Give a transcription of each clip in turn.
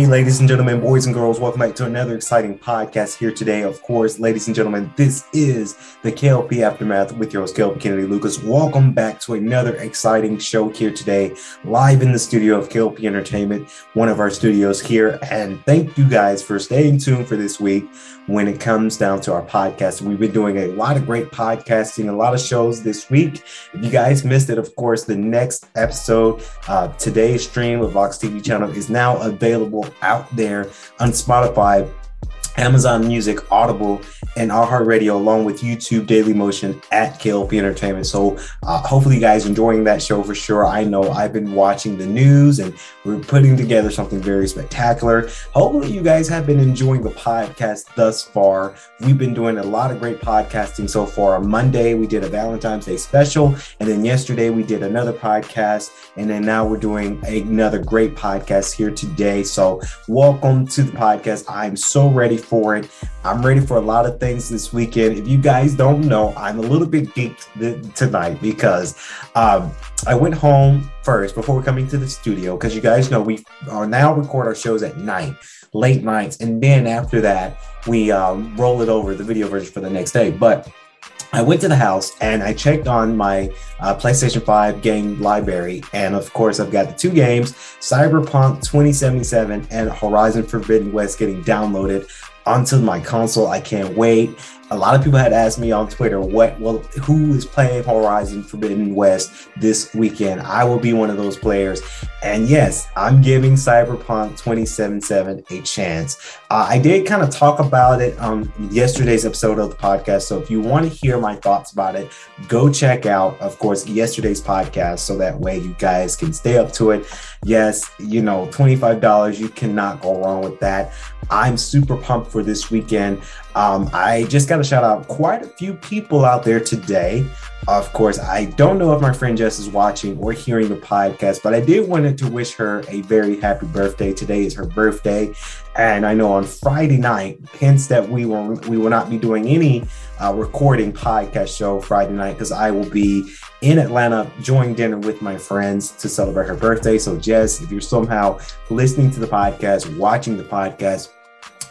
Hey, ladies and gentlemen, boys and girls, welcome back to another exciting podcast here today. Of course, ladies and gentlemen, this is the KLP Aftermath with your host, KLP Kennedy Lucas. Welcome back to another exciting show here today, live in the studio of KLP Entertainment, one of our studios here. And thank you guys for staying tuned for this week when it comes down to our podcast. We've been doing a lot of great podcasting, a lot of shows this week. If you guys missed it, of course, the next episode, uh, today's stream of Vox TV channel is now available out there on Spotify. Amazon Music, Audible, and iHeartRadio, along with YouTube Daily Motion at KLP Entertainment. So, uh, hopefully, you guys enjoying that show for sure. I know I've been watching the news and we're putting together something very spectacular. Hopefully, you guys have been enjoying the podcast thus far. We've been doing a lot of great podcasting so far. On Monday, we did a Valentine's Day special, and then yesterday, we did another podcast, and then now we're doing another great podcast here today. So, welcome to the podcast. I'm so ready it. I'm ready for a lot of things this weekend. If you guys don't know, I'm a little bit geeked tonight because um, I went home first before coming to the studio because you guys know we are now record our shows at night, late nights, and then after that we um, roll it over the video version for the next day. But I went to the house and I checked on my uh, PlayStation 5 game library. And of course, I've got the two games Cyberpunk 2077 and Horizon Forbidden West getting downloaded onto my console. I can't wait. A lot of people had asked me on Twitter, what, well, who is playing Horizon Forbidden West this weekend? I will be one of those players. And yes, I'm giving Cyberpunk 2077 a chance. Uh, I did kind of talk about it on yesterday's episode of the podcast. So if you want to hear my thoughts about it, go check out, of course, yesterday's podcast. So that way you guys can stay up to it. Yes, you know, $25, you cannot go wrong with that. I'm super pumped for this weekend. Um, I just got to shout out quite a few people out there today. Of course, I don't know if my friend Jess is watching or hearing the podcast, but I did wanted to wish her a very happy birthday. Today is her birthday, and I know on Friday night, hence that we will we will not be doing any uh, recording podcast show Friday night because I will be in Atlanta enjoying dinner with my friends to celebrate her birthday. So, Jess, if you're somehow listening to the podcast, watching the podcast,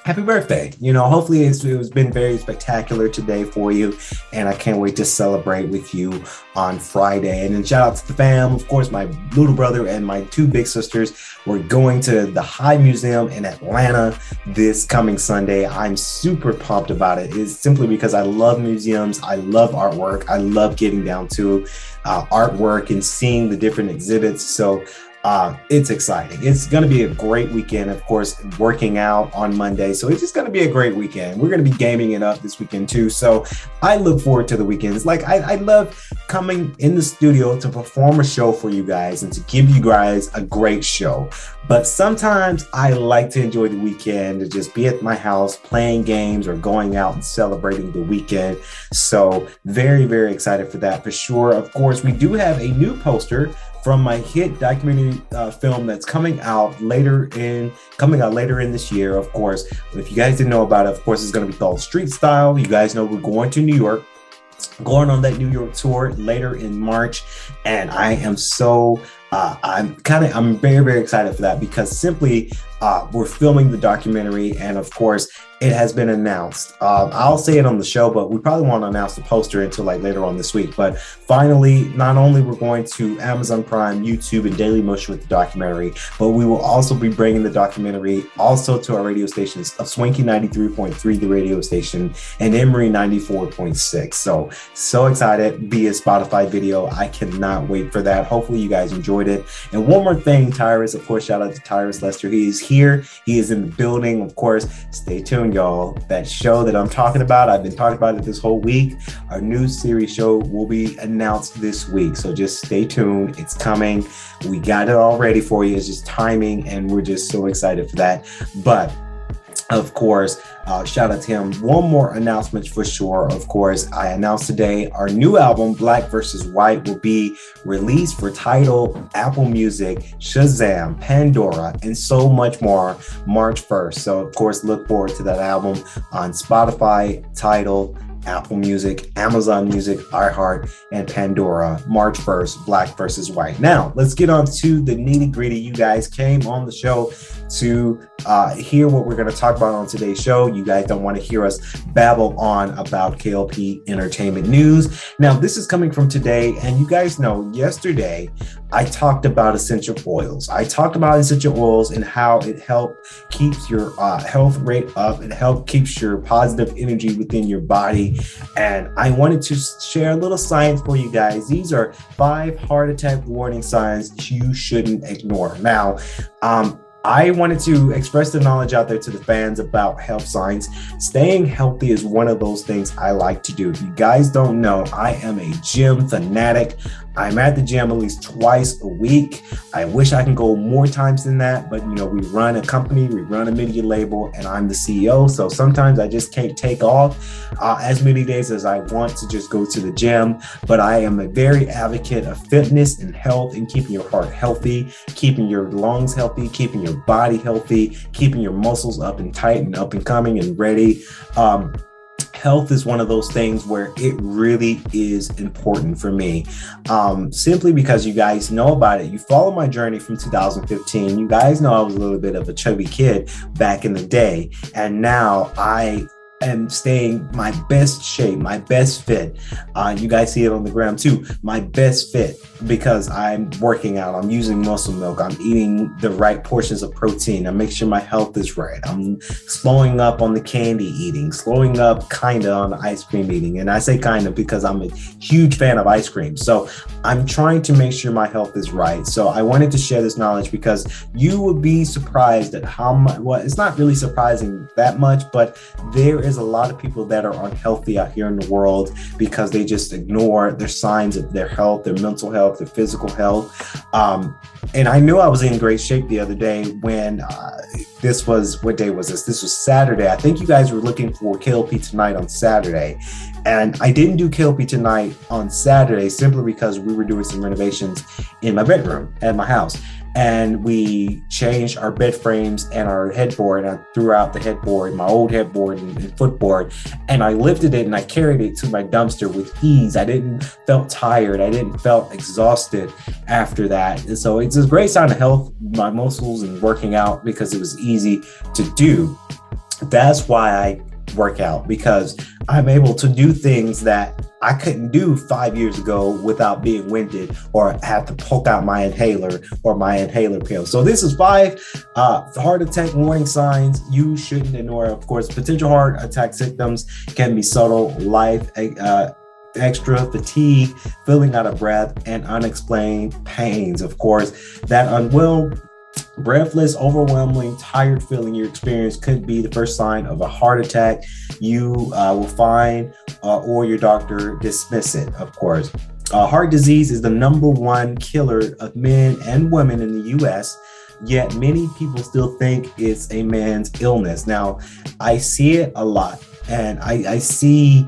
happy birthday. You know, hopefully it's, it's been very spectacular today for you. And I can't wait to celebrate with you on Friday. And then shout out to the fam. Of course, my little brother and my two big sisters. We're going to the High Museum in Atlanta this coming Sunday. I'm super pumped about it. It's simply because I love museums. I love artwork. I love getting down to uh, artwork and seeing the different exhibits. So uh, it's exciting. It's going to be a great weekend, of course, working out on Monday. So it's just going to be a great weekend. We're going to be gaming it up this weekend too. So I look forward to the weekends. Like I, I love coming in the studio to perform a show for you guys and to give you guys a great show. But sometimes I like to enjoy the weekend to just be at my house playing games or going out and celebrating the weekend. So very, very excited for that for sure. Of course, we do have a new poster from my hit documentary uh, film that's coming out later in coming out later in this year of course. If you guys didn't know about it of course it's going to be called street style. You guys know we're going to new york going on that new york tour later in march and i am so uh, i'm kind of i'm very very excited for that because simply uh, we're filming the documentary and of course it has been announced. Uh, I'll say it on the show, but we probably won't announce the poster until like later on this week. But finally, not only we're going to Amazon Prime, YouTube, and Daily Motion with the documentary, but we will also be bringing the documentary also to our radio stations of Swanky 93.3, the radio station, and Emory 94.6. So, so excited. Be a Spotify video. I cannot wait for that. Hopefully, you guys enjoyed it. And one more thing, Tyrus, of course, shout out to Tyrus Lester. He is here. He is in the building. Of course, stay tuned, y'all. That show that I'm talking about, I've been talking about it this whole week. Our new series show will be announced this week. So just stay tuned. It's coming. We got it all ready for you. It's just timing, and we're just so excited for that. But of course, Uh, shout out to him. One more announcement for sure. Of course, I announced today our new album, Black versus White, will be released for Tidal, Apple Music, Shazam, Pandora, and so much more March 1st. So, of course, look forward to that album on Spotify, Tidal, Apple Music, Amazon Music, iHeart, and Pandora. March 1st, Black versus White. Now, let's get on to the nitty gritty. You guys came on the show to uh, hear what we're going to talk about on today's show. You guys don't want to hear us babble on about KLP entertainment news. Now, this is coming from today, and you guys know yesterday I talked about essential oils. I talked about essential oils and how it helps keeps your uh, health rate up. It helps keeps your positive energy within your body. And I wanted to share a little science for you guys. These are five heart attack warning signs you shouldn't ignore. Now, um, I wanted to express the knowledge out there to the fans about health science. Staying healthy is one of those things I like to do. If you guys don't know, I am a gym fanatic. I'm at the gym at least twice a week. I wish I can go more times than that, but you know, we run a company, we run a media label, and I'm the CEO. So sometimes I just can't take off uh, as many days as I want to just go to the gym. But I am a very advocate of fitness and health and keeping your heart healthy, keeping your lungs healthy, keeping your body healthy, keeping your muscles up and tight and up and coming and ready. Um, health is one of those things where it really is important for me. Um, simply because you guys know about it. You follow my journey from 2015 you guys know i was a little bit of a chubby kid back in the day. And now i am staying my best shape, my best fit. Uh, you guys see it on the gram too. My best fit because I'm working out. I'm using muscle milk. I'm eating the right portions of protein. I make sure my health is right. I'm slowing up on the candy eating, slowing up kind of on the ice cream eating. And I say kind of because I'm a huge fan of ice cream. So I'm trying to make sure my health is right. So I wanted to share this knowledge because you would be surprised at how much, well, it's not really surprising that much, but there is a lot of people that are unhealthy out here in the world because they just ignore their signs of their health, their mental health, their physical health. Um, and I knew I was in great shape the other day when uh, this was, what day was this? This was Saturday. I think you guys were looking for KLP tonight on Saturday. And I didn't do KLP tonight on Saturday simply because we were doing some renovations in my bedroom at my house and we changed our bed frames and our headboard. I threw out the headboard, my old headboard and, and, footboard, and I lifted it and I carried it to my dumpster with ease. I didn't felt tired. I didn't felt exhausted after that. And so it's a great sign of health, my muscles and working out because it was easy to do. That's why I work out because I'm able to do things that I couldn't do five years ago without being winded or have to poke out my inhaler or my inhaler pill. So this is five uh, heart attack warning signs you shouldn't ignore. Of course, potential heart attack symptoms can be subtle, life uh, extra fatigue, feeling out of breath, and unexplained pains. Of course, that unwell breathless, overwhelming, tired feeling you experience could be the first sign of a heart attack. You uh, will find, uh, or your doctor dismiss it, of course. Uh, heart disease is the number one killer of men and women in the US, yet many people still think it's a man's illness. Now, I see it a lot, and I, I see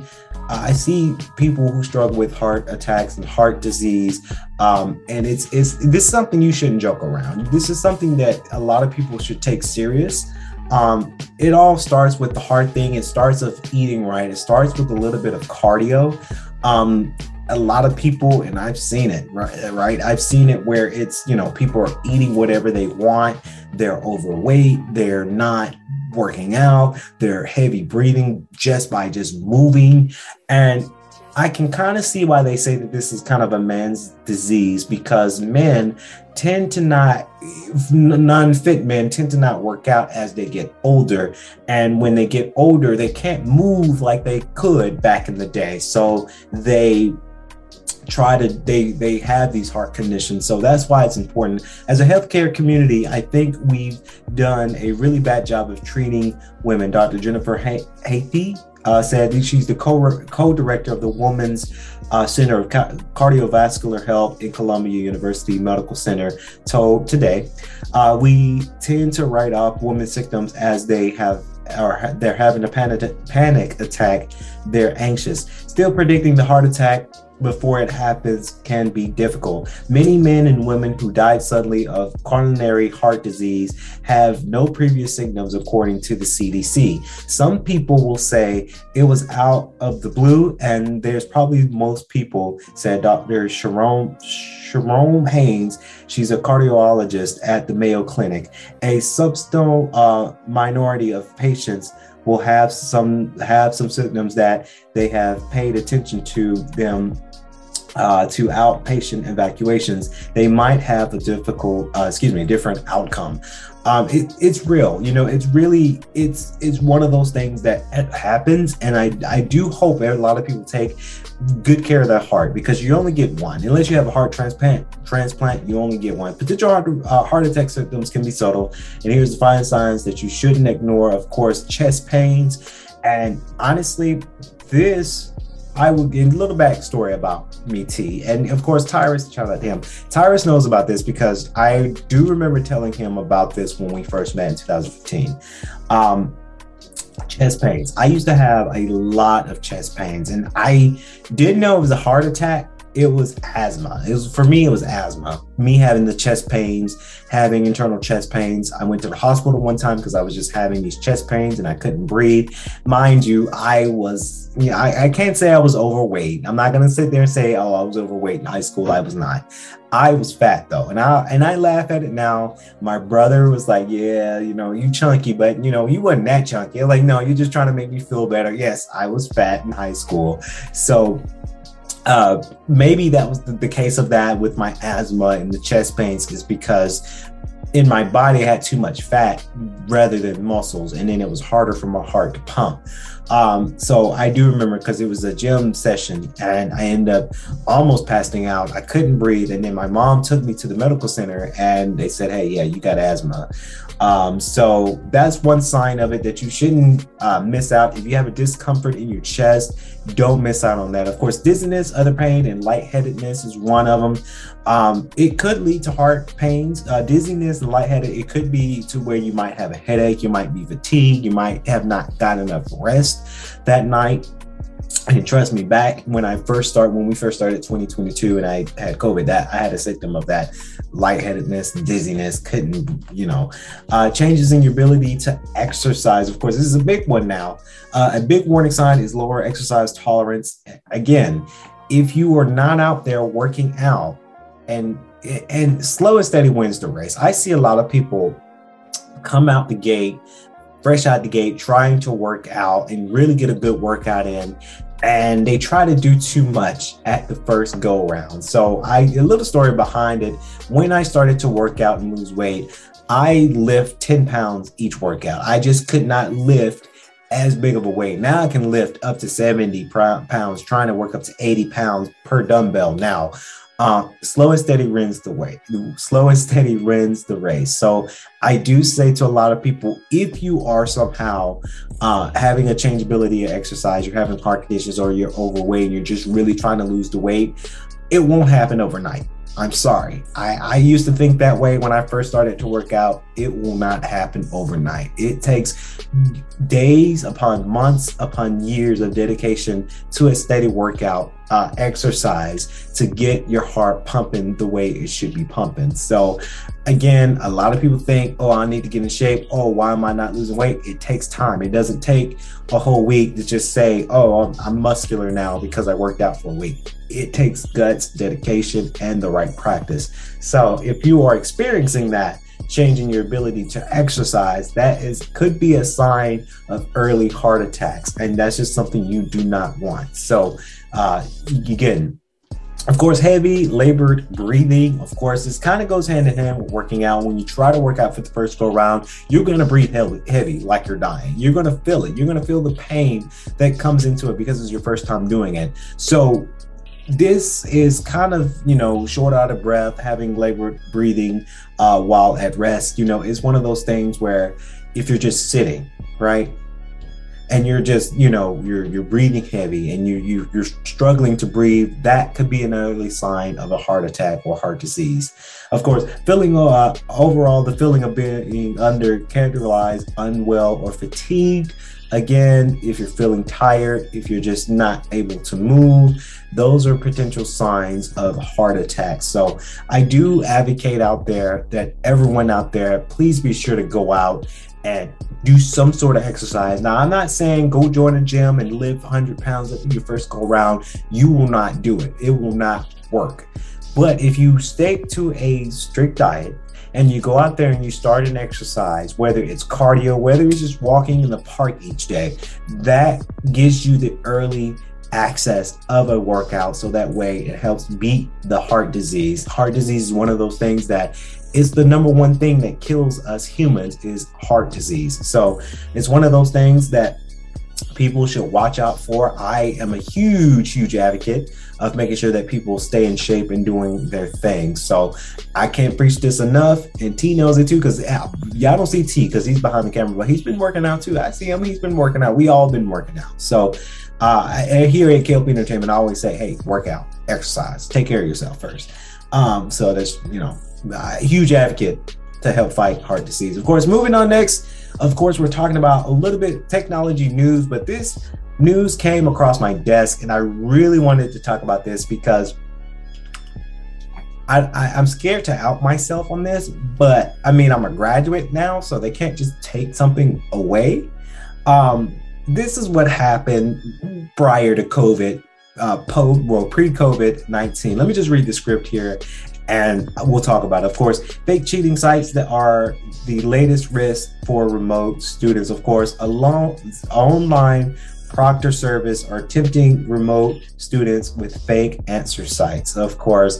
I see people who struggle with heart attacks and heart disease, um, and it's it's this is something you shouldn't joke around. This is something that a lot of people should take serious. Um, it all starts with the heart thing. It starts with eating right. It starts with a little bit of cardio. Um, a lot of people, and I've seen it, right? Right? I've seen it where it's you know people are eating whatever they want. They're overweight. They're not working out, they're heavy breathing just by just moving. And I can kind of see why they say that this is kind of a man's disease because men tend to not, non fit men tend to not work out as they get older. And when they get older, they can't move like they could back in the day. So they try to they they have these heart conditions. So that's why it's important. As a healthcare community i think we've done a really bad job of treating women. Dr jennifer Haythe uh, said she's the co- co-director of the women's uh, center of Ca- cardiovascular health in columbia university medical center told today. Uh, we tend to write off women's symptoms as they have or they're having a panic panic attack, they're anxious. Still predicting the heart attack before it happens can be difficult. Many men and women who died suddenly of coronary heart disease have no previous symptoms, according to the CDC. Some people will say it was out of the blue, and there's probably most people, said Dr. Sharon, Sharon Hayes. She's a cardiologist at the Mayo Clinic. A substantial uh, minority of patients will have some have some symptoms that they have paid attention to them uh, to outpatient evacuations, they might have a difficult, uh, excuse me, different outcome. Um, it, it's real, you know. It's really, it's it's one of those things that happens, and I I do hope a lot of people take good care of their heart because you only get one. Unless you have a heart transplant, transplant, you only get one. Potential heart, uh, heart attack symptoms can be subtle, and here's the five signs that you shouldn't ignore. Of course, chest pains, and honestly, this I will give a little backstory about me, T. And of course, Tyrus, shout out to him. Tyrus knows about this because I do remember telling him about this when we first met in 2015. Um, chest pains. I used to have a lot of chest pains, and I didn't know it was a heart attack. It was asthma. It was for me. It was asthma. Me having the chest pains, having internal chest pains. I went to the hospital one time because I was just having these chest pains and I couldn't breathe. Mind you, I was. Yeah, I, I can't say I was overweight. I'm not gonna sit there and say, "Oh, I was overweight in high school." I was not. I was fat though, and I and I laugh at it now. My brother was like, "Yeah, you know, you chunky, but you know, you wasn't that chunky." Like, no, you're just trying to make me feel better. Yes, I was fat in high school, so uh, maybe that was the, the, case of that with my asthma and the chest pains is because in my body I had too much fat rather than muscles, and then it was harder for my heart to pump. Um, so I do remember because it was a gym session and I ended up almost passing out. I couldn't breathe. And then my mom took me to the medical center and they said, Hey, yeah, you got asthma. Um, so that's one sign of it that you shouldn't uh, miss out. If you have a discomfort in your chest, don't miss out on that. Of course, dizziness, other pain, and lightheadedness is one of them. Um, it could lead to heart pains, uh, dizziness, and lightheaded. It could be to where you might have a headache, you might be fatigued, you might have not gotten enough rest that night and trust me, back when I first started, when we first started 2022 and I had COVID, that I had a symptom of that lightheadedness, dizziness, couldn't, you know, uh, changes in your ability to exercise. Of course, this is a big one now. Uh, a big warning sign is lower exercise tolerance. Again, if you are not out there working out and and slow and steady wins the race. I see a lot of people come out the gate fresh out the gate, trying to work out and really get a good workout in. And they try to do too much at the first go round. So, I a little story behind it. When I started to work out and lose weight, I lift 10 pounds each workout. I just could not lift as big of a weight. Now I can lift up to 70 pounds, trying to work up to 80 pounds per dumbbell now. Uh, slow and steady wins the way. Slow and steady wins the race. So I do say to a lot of people, if you are somehow uh, having a changeability of exercise, you're having heart conditions, or you're overweight, and you're just really trying to lose the weight, it won't happen overnight. I'm sorry. I, I used to think that way when I first started to work out. It will not happen overnight. It takes days upon months upon years of dedication to a steady workout uh, exercise to get your heart pumping the way it should be pumping. So, again, a lot of people think, oh, I need to get in shape. Oh, why am I not losing weight? It takes time. It doesn't take a whole week to just say, oh, I'm, I'm muscular now because I worked out for a week. It takes guts, dedication, and the right practice. So, if you are experiencing that, changing your ability to exercise, that is could be a sign of early heart attacks, and that's just something you do not want. So, uh, again, of course, heavy labored breathing. Of course, this kind of goes hand in hand with working out. When you try to work out for the first go round, you're going to breathe heavy, heavy, like you're dying. You're going to feel it. You're going to feel the pain that comes into it because it's your first time doing it. So, this is kind of you know short out of breath having labored breathing uh, while at rest. You know is one of those things where if you're just sitting right and you're just you know you're you're breathing heavy and you, you you're struggling to breathe that could be an early sign of a heart attack or heart disease. Of course feeling uh, overall the feeling of being under characterized unwell or fatigued. Again if you're feeling tired if you're just not able to move those are potential signs of heart attack. So i do advocate out there that everyone out there please be sure to go out and do some sort of exercise. Now, I'm not saying go join a gym and lift 100 pounds at your first go round. You will not do it, it will not work. But if you stick to a strict diet and you go out there and you start an exercise, whether it's cardio, whether it's just walking in the park each day, that gives you the early access of a workout so that way it helps beat the heart disease heart disease is one of those things that is the number one thing that kills us humans is heart disease. So it's one of those things that people should watch out for. I am a huge huge advocate of making sure that people stay in shape and doing their thing. So i can't preach this enough and t knows it too because y'all don't see t because he's behind the camera but he's been working out too. I see him he's been working out. We all been working out. So uh, here at KLP Entertainment, I always say, hey, work out, exercise, take care of yourself first. Um, so that's, you know, a huge advocate to help fight heart disease. Of course, moving on next, of course, we're talking about a little bit technology news, but this news came across my desk and I really wanted to talk about this because I, am scared to out myself on this, but I mean, I'm a graduate now, so they can't just take something away. Um, this is what happened prior to COVID, uh, well, pre-COVID 19. Let me just read the script here and we'll talk about it. Of course, fake cheating sites that are the latest risk for remote students. Of course, alone, online proctor service are tempting remote students with fake answer sites. Of course,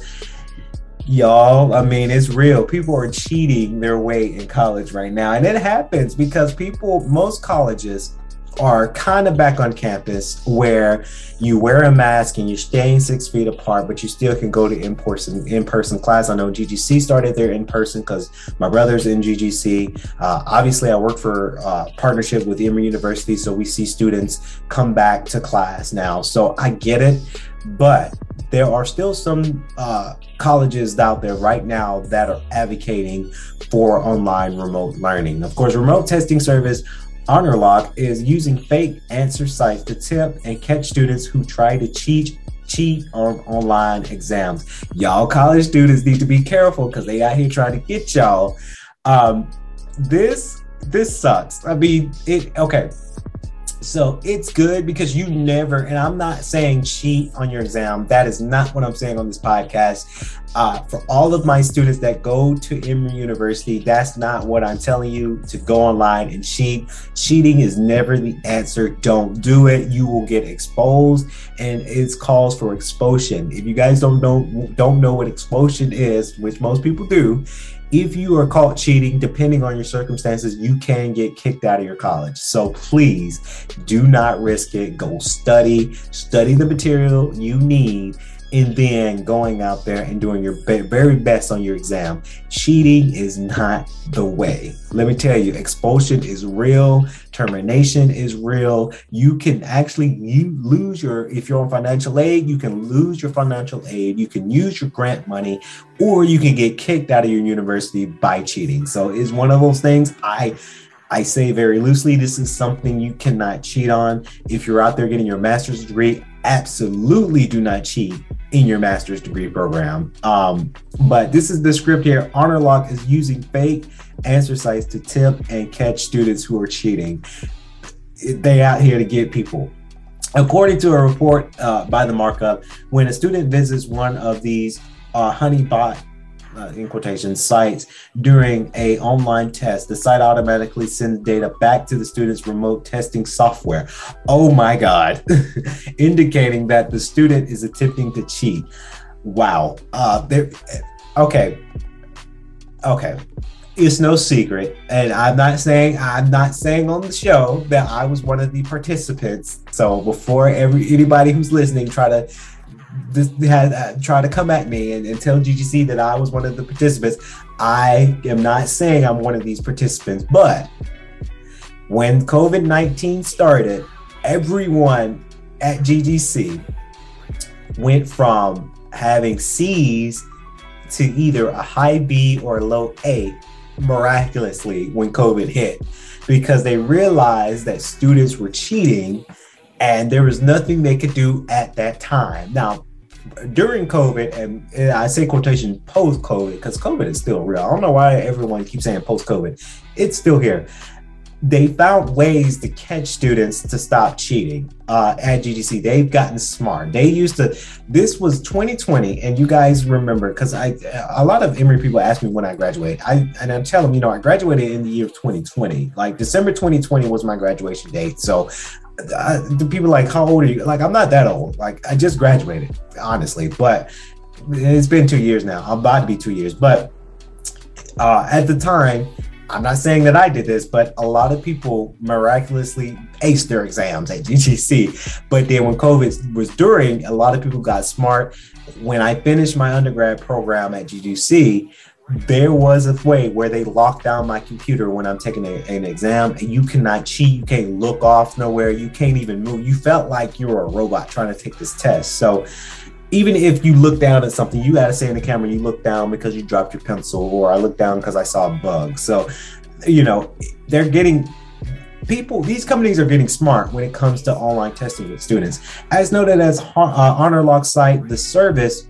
y'all, I mean, it's real. People are cheating their way in college right now. And it happens because people, most colleges, are kind of back on campus where you wear a mask and you're staying six feet apart, but you still can go to in-person in-person class. I know GGC started their in-person because my brother's in GGC. Uh, obviously, I work for uh, partnership with Emory University, so we see students come back to class now. So I get it, but there are still some uh, colleges out there right now that are advocating for online remote learning. Of course, remote testing service HonorLock is using fake answer sites to tip and catch students who try to cheat cheat on online exams. Y'all college students need to be careful because they out here trying to get y'all. Um, this this sucks. I mean, it okay. So it's good because you never, and I'm not saying cheat on your exam. That is not what I'm saying on this podcast. Uh, for all of my students that go to Emory University, that's not what I'm telling you to go online and cheat. Cheating is never the answer. Don't do it. You will get exposed, and it's calls for expulsion. If you guys don't know don't know what expulsion is, which most people do, if you are caught cheating, depending on your circumstances, you can get kicked out of your college. So please do not risk it. Go study, study the material you need and then going out there and doing your very best on your exam. Cheating is not the way. Let me tell you, expulsion is real, termination is real. You can actually you lose your if you're on financial aid, you can lose your financial aid, you can use your grant money, or you can get kicked out of your university by cheating. So it's one of those things I I say very loosely, this is something you cannot cheat on. If you're out there getting your master's degree, absolutely do not cheat in your master's degree program. Um, but this is the script here. HonorLock is using fake answer sites to tip and catch students who are cheating. They out here to get people. According to a report uh, by the markup, when a student visits one of these uh, honeypot uh, in quotation sites during a online test. The site automatically sends data back to the student's remote testing software. Oh my god. Indicating that the student is attempting to cheat. Wow. Uh there okay. Okay. It's no secret and i'm not saying i'm not saying on the show that i was one of the participants. So before every anybody who's listening try to this had uh, tried to come at me and, and tell GGC that I was one of the participants. I am not saying I'm one of these participants, but when COVID 19 started, everyone at GGC went from having C's to either a high B or a low A miraculously when COVID hit because they realized that students were cheating and there was nothing they could do at that time. Now, during COVID, and I say quotation post COVID because COVID is still real. I don't know why everyone keeps saying post COVID. It's still here they found ways to catch students to stop cheating uh, at GGC. They've gotten smart. They used to. This was 2020, and you guys remember because I a lot of Emory people ask me when I graduate. I and I tell them, you know, I graduated in the year of 2020. Like December 2020 was my graduation date. So uh, the people like, how old are you? Like I'm not that old. Like I just graduated, honestly. But it's been two years now. I'm about to be two years, but. Uh, at the time, I'm not saying that I did this, but a lot of people miraculously aced their exams at GGC. But then when COVID was during, a lot of people got smart. When I finished my undergrad program at GGC, there was a way where they locked down my computer when I'm taking a, an exam and you cannot cheat. You can't look off nowhere. You can't even move. You felt like you were a robot trying to take this test. So even if you look down at something, you got to say in the camera, you look down because you dropped your pencil, or I look down because I saw a bug. So, you know, they're getting people, these companies are getting smart when it comes to online testing with students. As noted as uh, HonorLock site, the service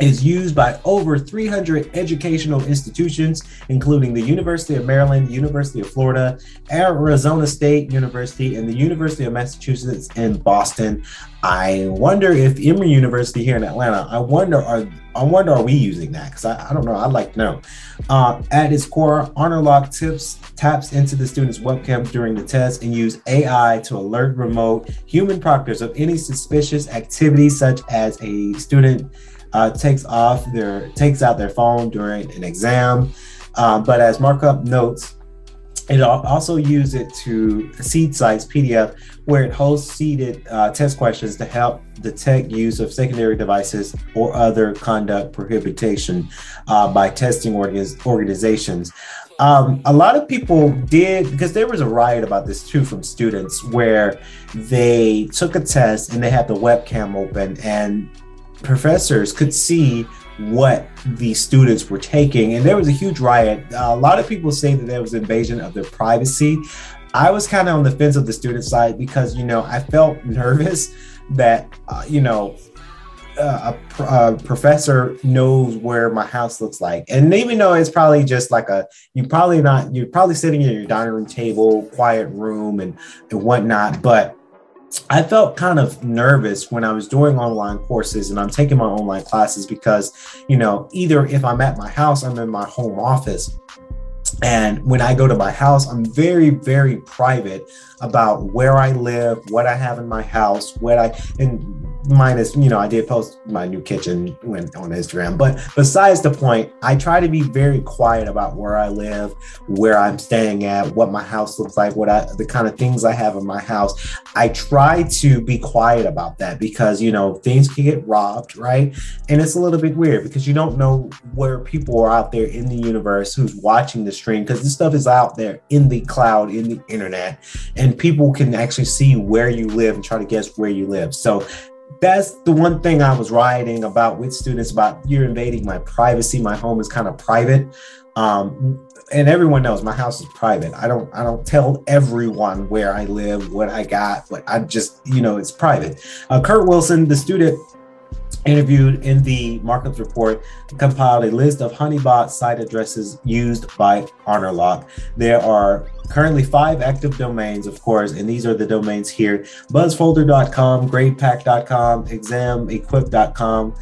is used by over 300 educational institutions, including the University of Maryland, University of Florida, Arizona State University, and the University of Massachusetts in Boston. I wonder if Emory University here in Atlanta, I wonder are I wonder are we using that? Because I, I, don't know. I'd like to know. Uh, at its core, HonorLock tips taps into the student's webcam during the test and use AI to alert remote human proctors of any suspicious activity, such as a student uh, takes off their takes out their phone during an exam. Um, but as markup notes, it also use it to seed sites PDF, where it hosts seeded uh, test questions to help detect use of secondary devices or other conduct prohibition uh, by testing organizations. Um, a lot of people did because there was a riot about this too from students where they took a test and they had the webcam open and professors could see what the students were taking and there was a huge riot. A lot of people say that there was invasion of their privacy. I was kind of on the fence of the student side because you know i felt nervous that uh, you know uh, a, a, professor knows where my house looks like. And even though it's probably just like a you probably not you're probably sitting at your dining room table quiet room and and whatnot but I felt kind of nervous when I was doing online courses and I'm taking my online classes because, you know, either if I'm at my house, I'm in my home office. And when I go to my house, I'm very, very private about where I live, what I have in my house, what I, and minus you know i did post my new kitchen when on instagram. But besides the point i try to be very quiet about where i live where i'm staying at what my house looks like what i the kind of things i have in my house. I try to be quiet about that because you know things can get robbed right? And it's a little bit weird because you don't know where people are out there in the universe who's watching the stream because this stuff is out there in the cloud in the internet and people can actually see where you live and try to guess where you live. So that's the one thing I was writing about with students about you're invading my privacy. My home is kind of private. Um, and everyone knows my house is private. I don't I don't tell everyone where I live, what I got, but I just, you know, it's private. Uh, Kurt Wilson, the student interviewed in the markups report compiled a list of honeypot site addresses used by HonorLock. There are currently five active domains, of course, and these are the domains here buzzfolder.com, gradepack.com, examequip.com,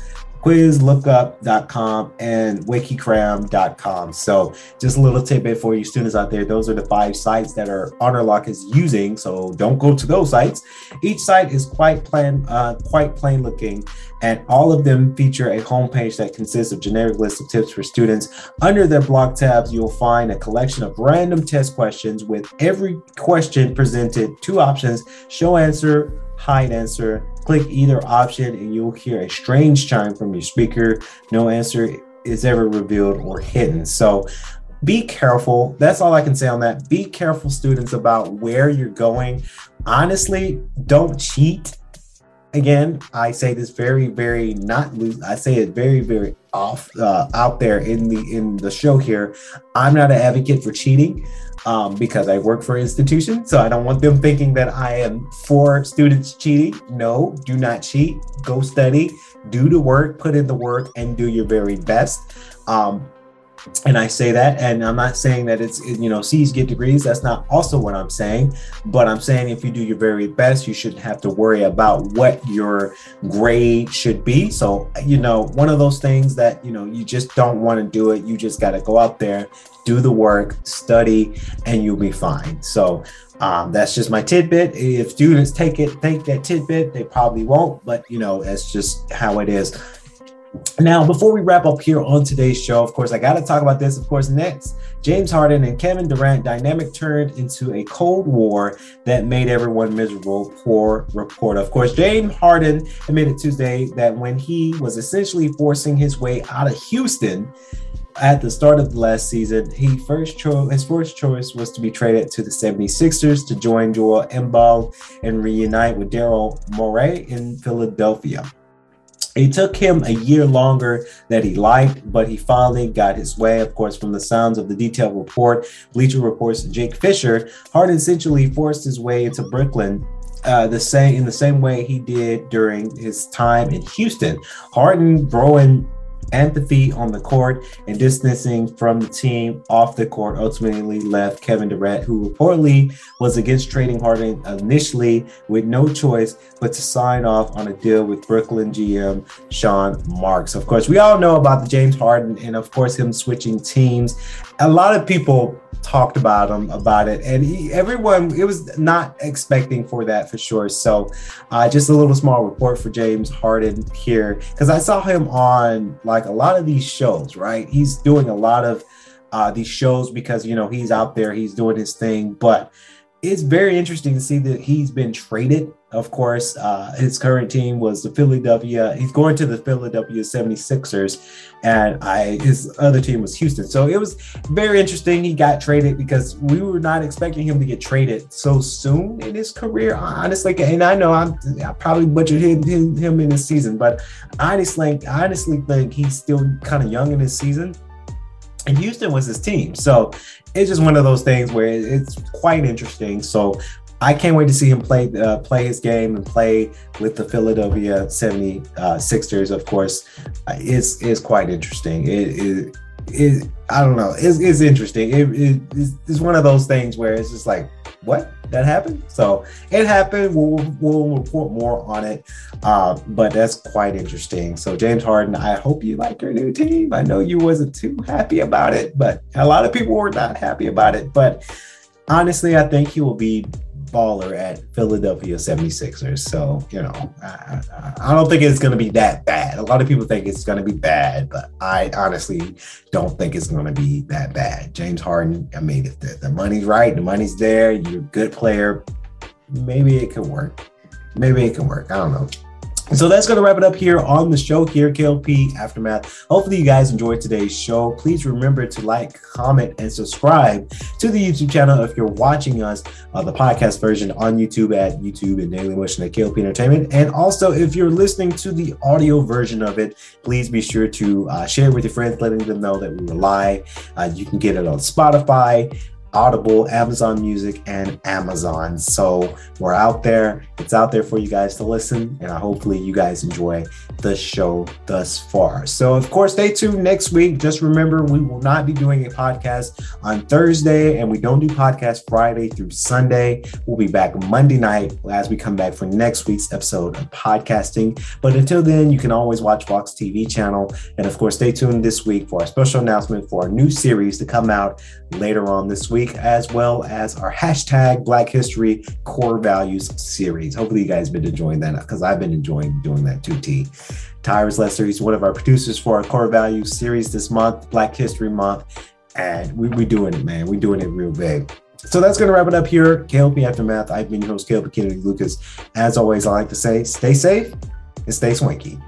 quizlookup.com and wikicram.com. So just a little tidbit for you students out there. Those are the five sites that are HonorLock is using. So don't go to those sites. Each site is quite plain, uh, quite plain looking, and all of them feature a homepage that consists of generic list of tips for students. Under their blog tabs, you'll find a collection of random test questions with every question presented two options, show answer, hide answer, Click either option and you'll hear a strange chime from your speaker. No answer is ever revealed or hidden. So be careful. That's all I can say on that. Be careful, students, about where you're going. Honestly, don't cheat. Again, I say this very, very not loose. I say it very, very off uh, out there in the in the show here. I'm not an advocate for cheating um, because I work for an institution, so I don't want them thinking that I am for students cheating. No, do not cheat. Go study, do the work, put in the work, and do your very best. Um, and I say that, and I'm not saying that it's you know C's get degrees. That's not also what I'm saying, but I'm saying if you do your very best, you shouldn't have to worry about what your grade should be. So you know, one of those things that you know you just don't want to do it. You just got to go out there, do the work, study, and you'll be fine. So um, that's just my tidbit. If students take it, take that tidbit, they probably won't, but you know, that's just how it is. Now, before we wrap up here on today's show, of course, I got to talk about this. Of course, next, James Harden and Kevin Durant dynamic turned into a cold war that made everyone miserable. Poor report. Of course, James Harden admitted Tuesday that when he was essentially forcing his way out of Houston at the start of the last season, he first cho- his first choice was to be traded to the 76ers to join Joel Embiid and reunite with Daryl Morey in Philadelphia. It took him a year longer that he liked, but he finally got his way. Of course, from the sounds of the detailed report, Bleacher Report's Jake Fisher, Harden essentially forced his way into Brooklyn uh, the same in the same way he did during his time in Houston. Harden throwing empathy on the court and distancing from the team off the court ultimately left Kevin Durant, who reportedly was against trading Harden initially with no choice but to sign off on a deal with Brooklyn GM Sean Marks. Of course, we all know about the James Harden and, of course, him switching teams. A lot of people talked about him about it and he, everyone it was not expecting for that for sure so uh, just a little small report for james harden here because i saw him on like a lot of these shows right he's doing a lot of uh, these shows because you know he's out there he's doing his thing but it's very interesting to see that he's been traded. Of course, uh, his current team was the Philadelphia. He's going to the Philadelphia 76ers, and I his other team was Houston. So it was very interesting. He got traded because we were not expecting him to get traded so soon in his career. Honestly, and I know I'm I probably butchered him, him, him in this season, but honestly, I honestly think he's still kind of young in his season and Houston was his team. So it's just one of those things where it's quite interesting. So I can't wait to see him play uh, play his game and play with the Philadelphia 76ers. Of course, uh, it's is quite interesting. It is. It, I don't know. It's, it's interesting. It, it, it's, it's one of those things where it's just like, what that happened? So it happened. We'll, we'll report more on it. Uh, but that's quite interesting. So James Harden, I hope you like your new team. I know you wasn't too happy about it, but a lot of people were not happy about it. But honestly, I think he will be baller at Philadelphia 76ers. So, you know, I, I don't think it's going to be that bad. A lot of people think it's going to be bad, but I honestly don't think it's going to be that bad. James Harden, I mean, if the, the money's right, the money's there, you're a good player, maybe it could work. Maybe it can work. I don't know. So that's going to wrap it up here on the show here, KLP Aftermath. Hopefully, you guys enjoyed today's show. Please remember to like, comment, and subscribe to the YouTube channel if you're watching us, uh, the podcast version on YouTube at YouTube and Daily Motion at KLP Entertainment. And also, if you're listening to the audio version of it, please be sure to uh, share it with your friends, letting them know that we rely. Uh, you can get it on Spotify, Audible, Amazon Music, and Amazon. So we're out there. It's out there for you guys to listen, and hopefully you guys enjoy the show thus far. So of course, stay tuned next week. Just remember, we will not be doing a podcast on Thursday, and we don't do podcast Friday through Sunday. We'll be back Monday night as we come back for next week's episode of podcasting. But until then, you can always watch Vox TV channel, and of course, stay tuned this week for our special announcement for our new series to come out later on this week week, as well as our hashtag Black History Core Values series. Hopefully, you guys been enjoying that because I've been enjoying doing that too. T. Tyrus Lester, he's one of our producers for our Core Values series this month, Black History Month, and we we doing it, man. We're doing it real big. So that's going to wrap it up here. KLP Aftermath. I've been your host, KLP Kennedy Lucas. As always, I like to say, stay safe and stay swanky.